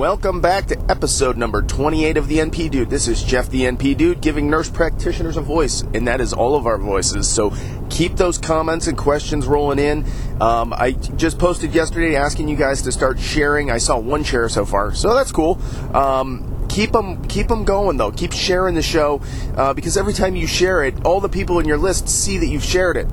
Welcome back to episode number 28 of the NP Dude. This is Jeff the NP Dude giving nurse practitioners a voice, and that is all of our voices. So keep those comments and questions rolling in. Um, I just posted yesterday asking you guys to start sharing. I saw one share so far, so that's cool. Um, keep them keep them going though. Keep sharing the show uh, because every time you share it, all the people in your list see that you've shared it.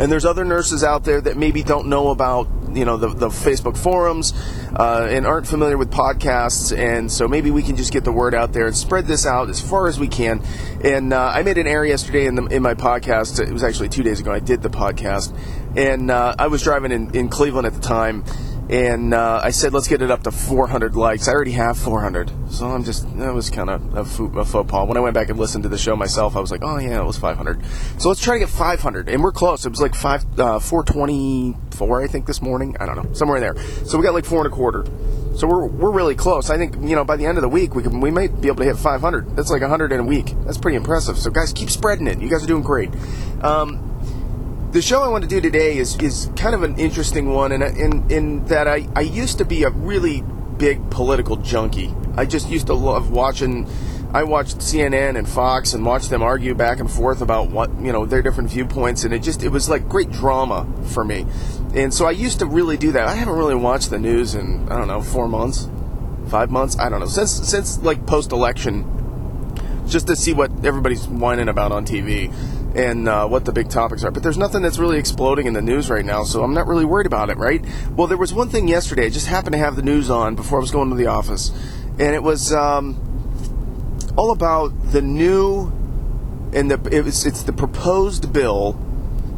And there's other nurses out there that maybe don't know about you know the, the Facebook forums uh, and aren't familiar with podcasts, and so maybe we can just get the word out there and spread this out as far as we can. And uh, I made an error yesterday in, the, in my podcast. It was actually two days ago. I did the podcast, and uh, I was driving in, in Cleveland at the time and uh, I said, let's get it up to 400 likes. I already have 400, so I'm just that was kind of a, faux pas. When I went back and listened to the show myself, I was like, oh yeah, it was 500. So let's try to get 500, and we're close. It was like five uh, 424, I think, this morning. I don't know, somewhere in there. So we got like four and a quarter. So we're we're really close. I think you know by the end of the week we can we might be able to hit 500. That's like 100 in a week. That's pretty impressive. So guys, keep spreading it. You guys are doing great. Um, the show I want to do today is, is kind of an interesting one, in, in, in that I, I used to be a really big political junkie. I just used to love watching. I watched CNN and Fox and watched them argue back and forth about what you know their different viewpoints, and it just it was like great drama for me. And so I used to really do that. I haven't really watched the news in I don't know four months, five months. I don't know since since like post election, just to see what everybody's whining about on TV and uh, what the big topics are. But there's nothing that's really exploding in the news right now, so I'm not really worried about it, right? Well, there was one thing yesterday. I just happened to have the news on before I was going to the office, and it was um, all about the new and the it was, it's the proposed bill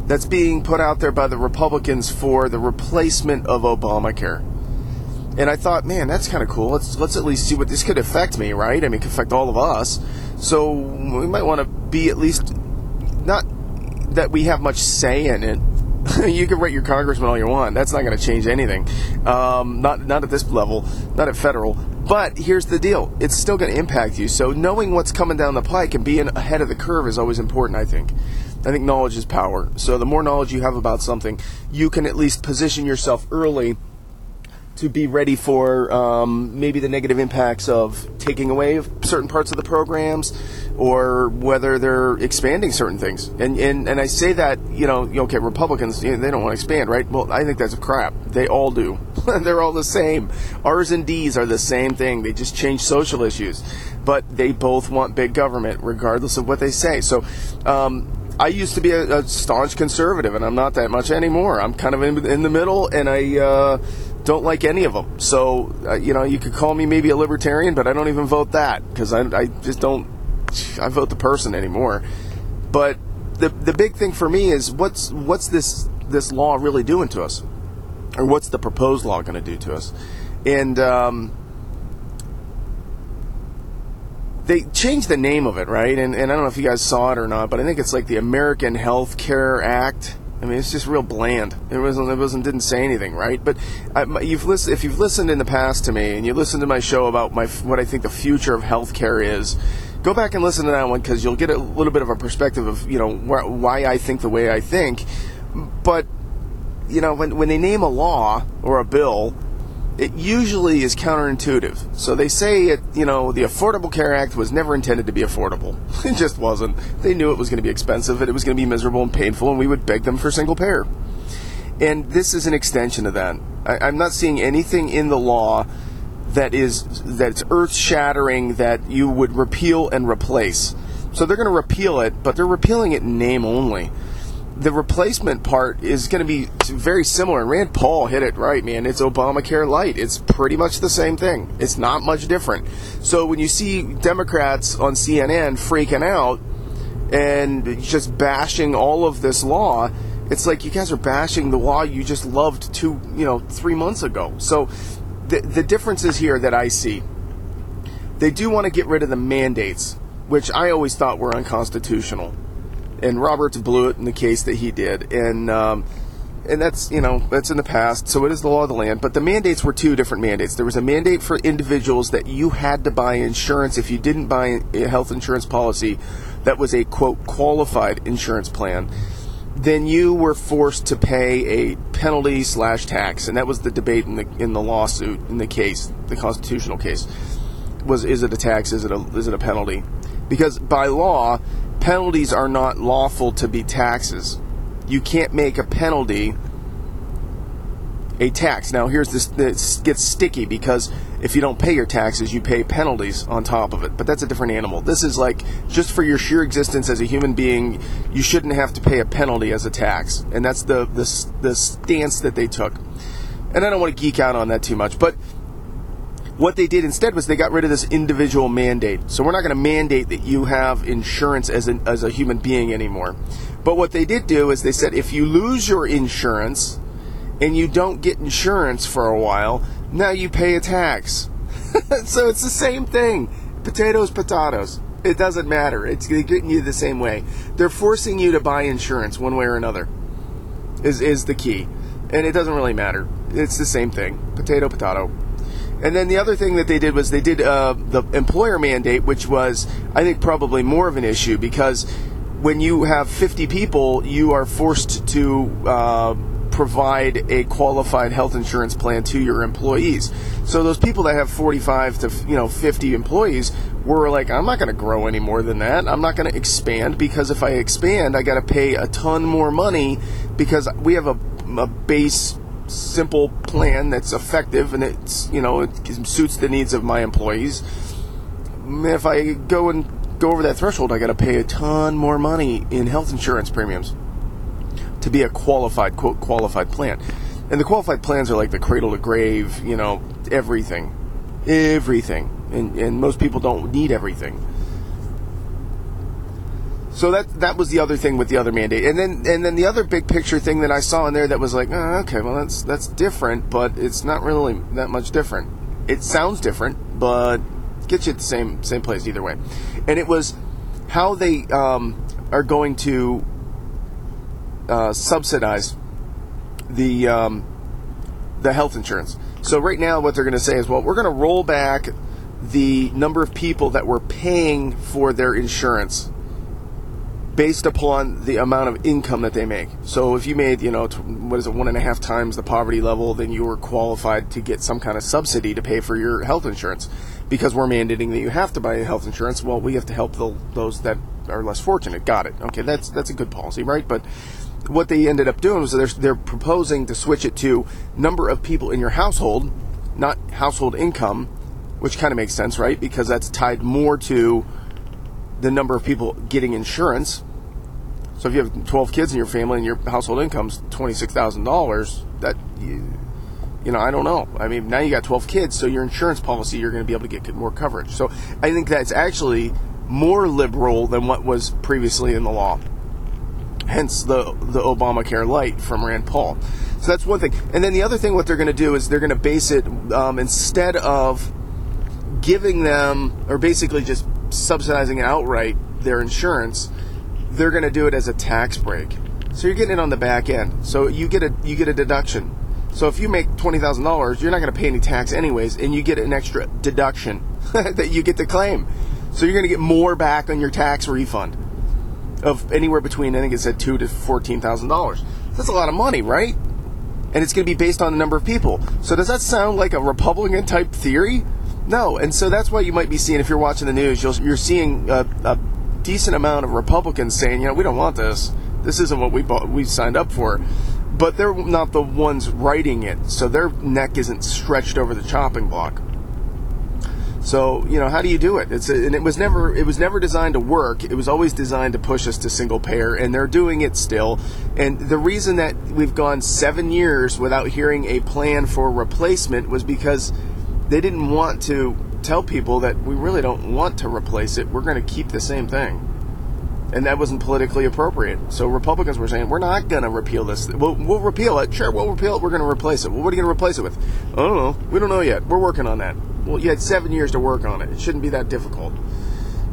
that's being put out there by the Republicans for the replacement of Obamacare. And I thought, man, that's kind of cool. Let's let's at least see what this could affect me, right? I mean, it could affect all of us. So we might want to be at least not that we have much say in it. you can rate your congressman all you want. That's not going to change anything. Um, not not at this level, not at federal. But here's the deal: it's still going to impact you. So knowing what's coming down the pike and being ahead of the curve is always important. I think. I think knowledge is power. So the more knowledge you have about something, you can at least position yourself early to be ready for um, maybe the negative impacts of taking away certain parts of the programs or whether they're expanding certain things. And and, and I say that, you know, okay, Republicans, you know, they don't want to expand, right? Well, I think that's crap. They all do. They're all the same. R's and D's are the same thing. They just change social issues. But they both want big government, regardless of what they say. So, um, I used to be a, a, staunch conservative, and I'm not that much anymore. I'm kind of in, in the middle, and I uh, don't like any of them. So, uh, you know, you could call me maybe a libertarian, but I don't even vote that because I, I just don't. I vote the person anymore. But the the big thing for me is what's what's this this law really doing to us, or what's the proposed law going to do to us? And um, they changed the name of it, right? And, and I don't know if you guys saw it or not, but I think it's like the American Health Care Act I mean, it's just real bland. It wasn't. It wasn't. Didn't say anything, right? But I, you've listened. If you've listened in the past to me, and you listened to my show about my what I think the future of healthcare is, go back and listen to that one because you'll get a little bit of a perspective of you know wh- why I think the way I think. But you know, when when they name a law or a bill, it usually is counterintuitive. So they say it, you know, the Affordable Care Act was never intended to be affordable. It just wasn't. They knew it was going to be expensive and it was going to be miserable and painful, and we would beg them for single payer. And this is an extension of that. I, am not seeing anything in the law that is that's earth shattering that you would repeal and replace. So they're going to repeal it, but they're repealing it in name only the replacement part is going to be very similar. Rand Paul hit it right, man. It's Obamacare light. It's pretty much the same thing. It's not much different. So when you see Democrats on CNN freaking out and just bashing all of this law, it's like you guys are bashing the law you just loved two, you know, three months ago. So the the differences here that I see, they do want to get rid of the mandates, which I always thought were unconstitutional and Roberts blew it in the case that he did, and um, and that's you know that's in the past. So it is the law of the land. But the mandates were two different mandates. There was a mandate for individuals that you had to buy insurance if you didn't buy a health insurance policy that was a quote qualified insurance plan. Then you were forced to pay a penalty slash tax, and that was the debate in the in the lawsuit in the case, the constitutional case. Was is it a tax? Is it a is it a penalty? Because by law, penalties are not lawful to be taxes. You can't make a penalty a tax. Now, here's this, this gets sticky because if you don't pay your taxes, you pay penalties on top of it. But that's a different animal. This is like just for your sheer existence as a human being, you shouldn't have to pay a penalty as a tax, and that's the the, the stance that they took. And I don't want to geek out on that too much, but what they did instead was they got rid of this individual mandate. So we're not going to mandate that you have insurance as an, as a human being anymore. But what they did do is they said if you lose your insurance and you don't get insurance for a while, now you pay a tax. so it's the same thing. Potatoes, potatoes. It doesn't matter. It's getting you the same way. They're forcing you to buy insurance one way or another. Is is the key, and it doesn't really matter. It's the same thing. Potato, potato. And then the other thing that they did was they did uh, the employer mandate, which was I think probably more of an issue because when you have 50 people, you are forced to uh, provide a qualified health insurance plan to your employees. So those people that have 45 to you know 50 employees were like, I'm not going to grow any more than that. I'm not going to expand because if I expand, I got to pay a ton more money because we have a, a base simple plan that's effective and it's you know it suits the needs of my employees. If I go and go over that threshold, I got to pay a ton more money in health insurance premiums to be a qualified quote qualified plan. And the qualified plans are like the cradle to grave, you know, everything, everything, and and most people don't need everything. So that that was the other thing with the other mandate, and then and then the other big picture thing that I saw in there that was like, oh, okay, well that's that's different, but it's not really that much different. It sounds different, but gets you at the same same place either way. And it was how they um, are going to uh, subsidize the um, the health insurance. So right now, what they're going to say is, well, we're going to roll back the number of people that were paying for their insurance based upon the amount of income that they make. So if you made, you know, what is it, one and a half times the poverty level, then you were qualified to get some kind of subsidy to pay for your health insurance. Because we're mandating that you have to buy health insurance, well, we have to help the, those that are less fortunate. Got it. Okay, that's that's a good policy, right? But what they ended up doing was they're, they're proposing to switch it to number of people in your household, not household income, which kind of makes sense, right? Because that's tied more to the number of people getting insurance. So if you have 12 kids in your family and your household income's $26,000, that you, you know, I don't know. I mean, now you got 12 kids, so your insurance policy you're going to be able to get more coverage. So I think that's actually more liberal than what was previously in the law hence the the Obamacare light from Rand Paul. So that's one thing. And then the other thing, what they're going to do is they're going to base it um, instead of giving them or basically just subsidizing outright their insurance, they're going to do it as a tax break. So you're getting it on the back end. So you get a you get a deduction. So if you make twenty thousand dollars, you're not going to pay any tax anyways, and you get an extra deduction that you get to claim. So you're going to get more back on your tax refund of anywhere between I think it said two to fourteen thousand dollars. That's a lot of money, right? And it's going to be based on the number of people. So does that sound like a Republican type theory? No. And so that's why you might be seeing if you're watching the news, you're seeing a, a decent amount of Republicans saying, you know, we don't want this. This isn't what we bought, we signed up for. But they're not the ones writing it, so their neck isn't stretched over the chopping block. So you know, how do you do it? It's a, and it was never it was never designed to work. It was always designed to push us to single payer, and they're doing it still. And the reason that we've gone seven years without hearing a plan for replacement was because they didn't want to tell people that we really don't want to replace it. We're going to keep the same thing. And that wasn't politically appropriate. So Republicans were saying, we're not going to repeal this. We'll, we'll repeal it. Sure, we'll repeal it. We're going to replace it. Well, what are you going to replace it with? I don't know. We don't know yet. We're working on that well, you had seven years to work on it. It shouldn't be that difficult.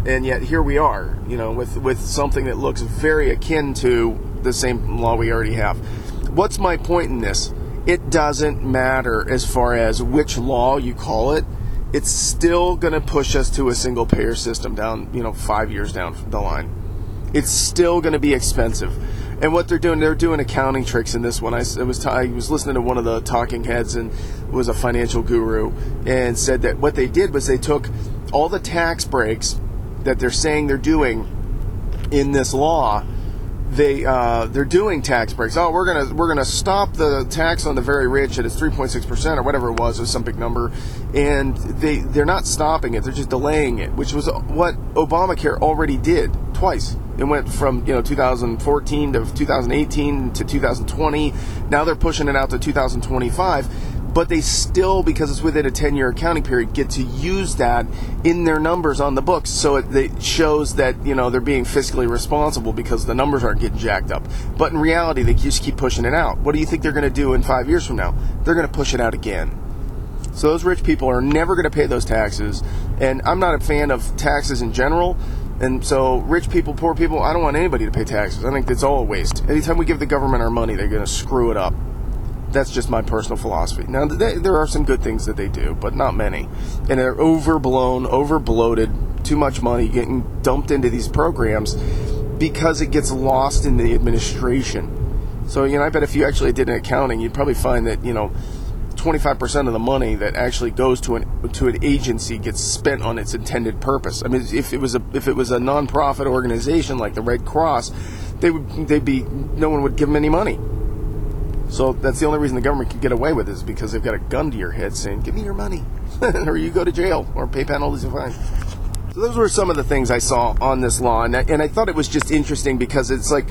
And yet here we are, you know, with, with something that looks very akin to the same law we already have. What's my point in this? It doesn't matter as far as which law you call it. It's still going to push us to a single payer system down, you know, five years down the line. It's still going to be expensive. And what they're doing, they're doing accounting tricks in this one. I, was t- I was listening to one of the talking heads and was a financial guru and said that what they did was they took all the tax breaks that they're saying they're doing in this law they uh, they're doing tax breaks. Oh, we're gonna we're gonna stop the tax on the very rich at its 3.6 percent or whatever it was, it was some big number, and they they're not stopping it. They're just delaying it, which was what Obamacare already did twice. It went from you know 2014 to 2018 to 2020. Now they're pushing it out to 2025 but they still, because it's within a 10 year accounting period, get to use that in their numbers on the books. So it, it, shows that, you know, they're being fiscally responsible because the numbers aren't getting jacked up. But in reality, they just keep pushing it out. What do you think they're going to do in five years from now? They're going to push it out again. So those rich people are never going to pay those taxes. And I'm not a fan of taxes in general. And so, rich people, poor people, I don't want anybody to pay taxes. I think it's all a waste. Anytime we give the government our money, they're going to screw it up that's just my personal philosophy. Now, they, there are some good things that they do, but not many. And they're overblown, overbloated, too much money getting dumped into these programs because it gets lost in the administration. So, you know, I bet if you actually did an accounting, you'd probably find that, you know, 25% of the money that actually goes to an to an agency gets spent on its intended purpose. I mean, if it was a if it was a nonprofit organization like the Red Cross, they would they'd be no one would give them any money so that's the only reason the government can get away with it is because they've got a gun to your head saying, "Give me your money, or you go to jail, or pay penalties and fines." So those were some of the things I saw on this law, and I, and I thought it was just interesting because it's like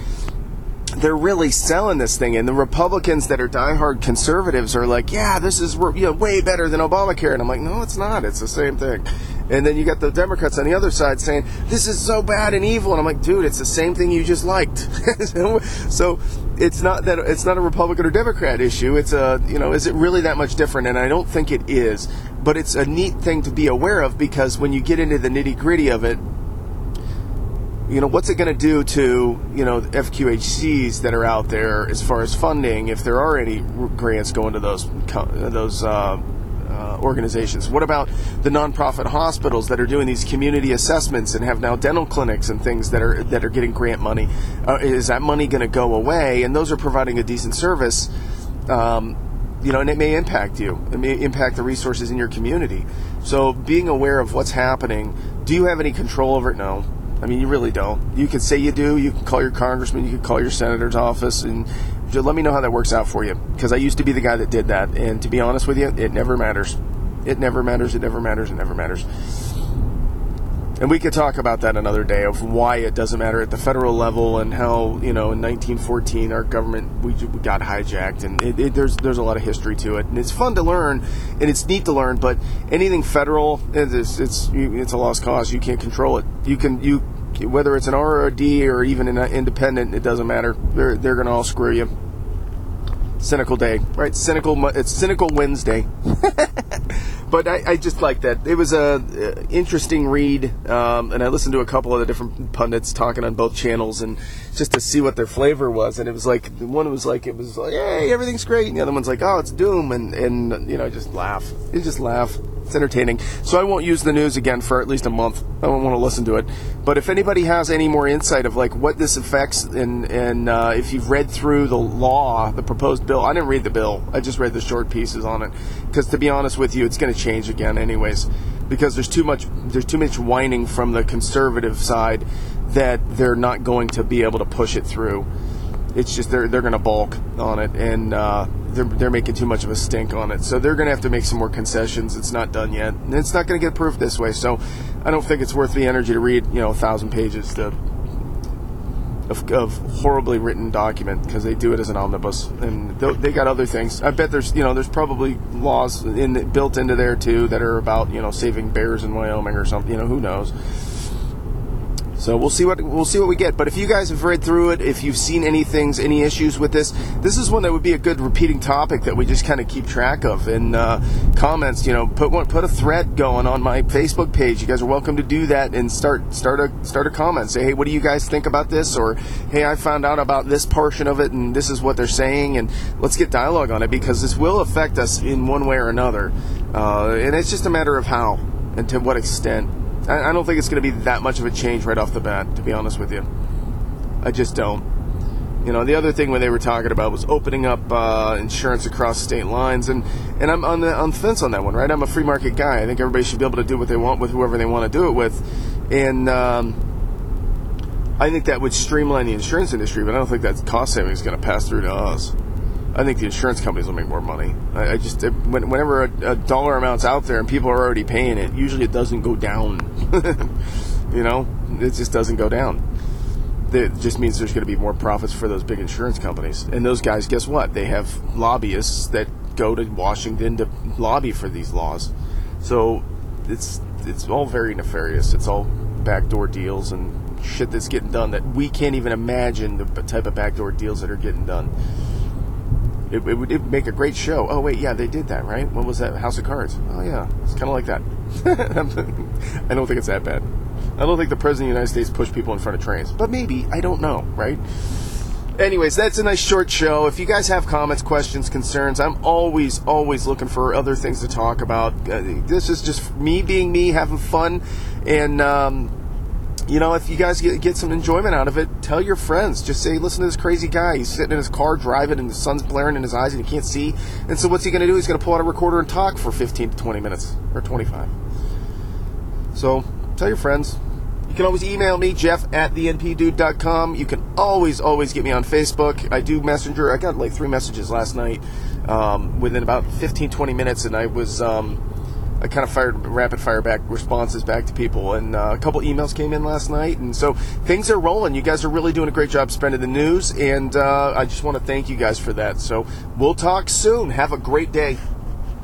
they're really selling this thing, and the Republicans that are diehard conservatives are like, "Yeah, this is you know, way better than Obamacare," and I'm like, "No, it's not. It's the same thing." And then you got the Democrats on the other side saying, this is so bad and evil. And I'm like, dude, it's the same thing you just liked. so it's not that it's not a Republican or Democrat issue. It's a, you know, is it really that much different? And I don't think it is. But it's a neat thing to be aware of because when you get into the nitty gritty of it, you know, what's it going to do to, you know, the FQHCs that are out there as far as funding, if there are any grants going to those, those, uh, uh, organizations? What about the nonprofit hospitals that are doing these community assessments and have now dental clinics and things that are that are getting grant money? Uh, is that money going to go away? And those are providing a decent service. Um, you know, and it may impact you. It may impact the resources in your community. So, being aware of what's happening. Do you have any control over it? No. I mean, you really don't. You can say you do. You can call your congressman. You can call your senator's office and just let me know how that works out for you. Because I used to be the guy that did that. And to be honest with you, it never matters. It never matters. It never matters. It never matters. And we could talk about that another day of why it doesn't matter at the federal level and how you know in 1914 our government we, we got hijacked and it, it, there's there's a lot of history to it and it's fun to learn and it's neat to learn but anything federal it's it's it's a lost cause you can't control it you can you whether it's an R or a D or even an independent, it doesn't matter. They're they're gonna all screw you. Cynical day, right? Cynical. It's cynical Wednesday. but I, I, just like that. It was a uh, interesting read, um, and I listened to a couple of the different pundits talking on both channels, and just to see what their flavor was. And it was like one was like it was like, hey, everything's great, and the other one's like, oh, it's doom, and and you know, just laugh. You just laugh. It's entertaining. So I won't use the news again for at least a month. I don't want to listen to it. But if anybody has any more insight of like what this affects, and and uh, if you've read through the law, the proposed bill, I didn't read the bill. I just read the short pieces on it. Because to be honest with you, it's going to change again, anyways. Because there's too much there's too much whining from the conservative side that they're not going to be able to push it through. It's just they're they're going to balk on it, and uh, they're, they're making too much of a stink on it. So they're going to have to make some more concessions. It's not done yet. And it's not going to get approved this way. So I don't think it's worth the energy to read, you know, a thousand pages to, of, of horribly written document because they do it as an omnibus. And they got other things. I bet there's, you know, there's probably laws in, built into there too that are about, you know, saving bears in Wyoming or something. You know, who knows. So we'll see what we'll see what we get. But if you guys have read through it, if you've seen any things, any issues with this, this is one that would be a good repeating topic that we just kind of keep track of. In uh, comments, you know, put one, put a thread going on my Facebook page. You guys are welcome to do that and start start a start a comment. Say, hey, what do you guys think about this? Or hey, I found out about this portion of it, and this is what they're saying, and let's get dialogue on it because this will affect us in one way or another, uh, and it's just a matter of how and to what extent. I, don't think it's going to be that much of a change right off the bat, to be honest with you. I just don't. You know, the other thing when they were talking about was opening up uh, insurance across state lines, and, and I'm on the on the fence on that one, right? I'm a free market guy. I think everybody should be able to do what they want with whoever they want to do it with, and um, I think that would streamline the insurance industry. But I don't think that cost saving is going to pass through to us. I think the insurance companies will make more money. I, I just whenever a, a, dollar amount's out there and people are already paying it, usually it doesn't go down. you know, it just doesn't go down it just means there's going to be more profits for those big insurance companies. And those guys, guess what? They have lobbyists that go to Washington to lobby for these laws. So it's it's all very nefarious. It's all backdoor deals and shit that's getting done that we can't even imagine the type of backdoor deals that are getting done. It, it would make a great show. Oh wait, yeah, they did that, right? What was that? House of Cards. Oh yeah, it's kind of like that. I don't think it's that bad. I don't think the President of the United States pushed people in front of trains, but maybe. I don't know, right? Anyways, that's a nice short show. If you guys have comments, questions, concerns, I'm always, always looking for other things to talk about. Uh, this is just me being me, having fun, and um, you know, if you guys get, get some enjoyment out of it, tell your friends. Just say, listen to this crazy guy. He's sitting in his car driving, and the sun's blaring in his eyes, and he can't see. And so, what's he going to do? He's going to pull out a recorder and talk for 15 to 20 minutes or 25. So, tell your friends. You can always email me, jeff at thenpdude.com. You can always, always get me on Facebook. I do Messenger. I got like three messages last night um, within about 15, 20 minutes, and I was. Um, I kind of fired rapid fire back responses back to people, and uh, a couple emails came in last night, and so things are rolling. You guys are really doing a great job spreading the news, and uh, I just want to thank you guys for that. So we'll talk soon. Have a great day.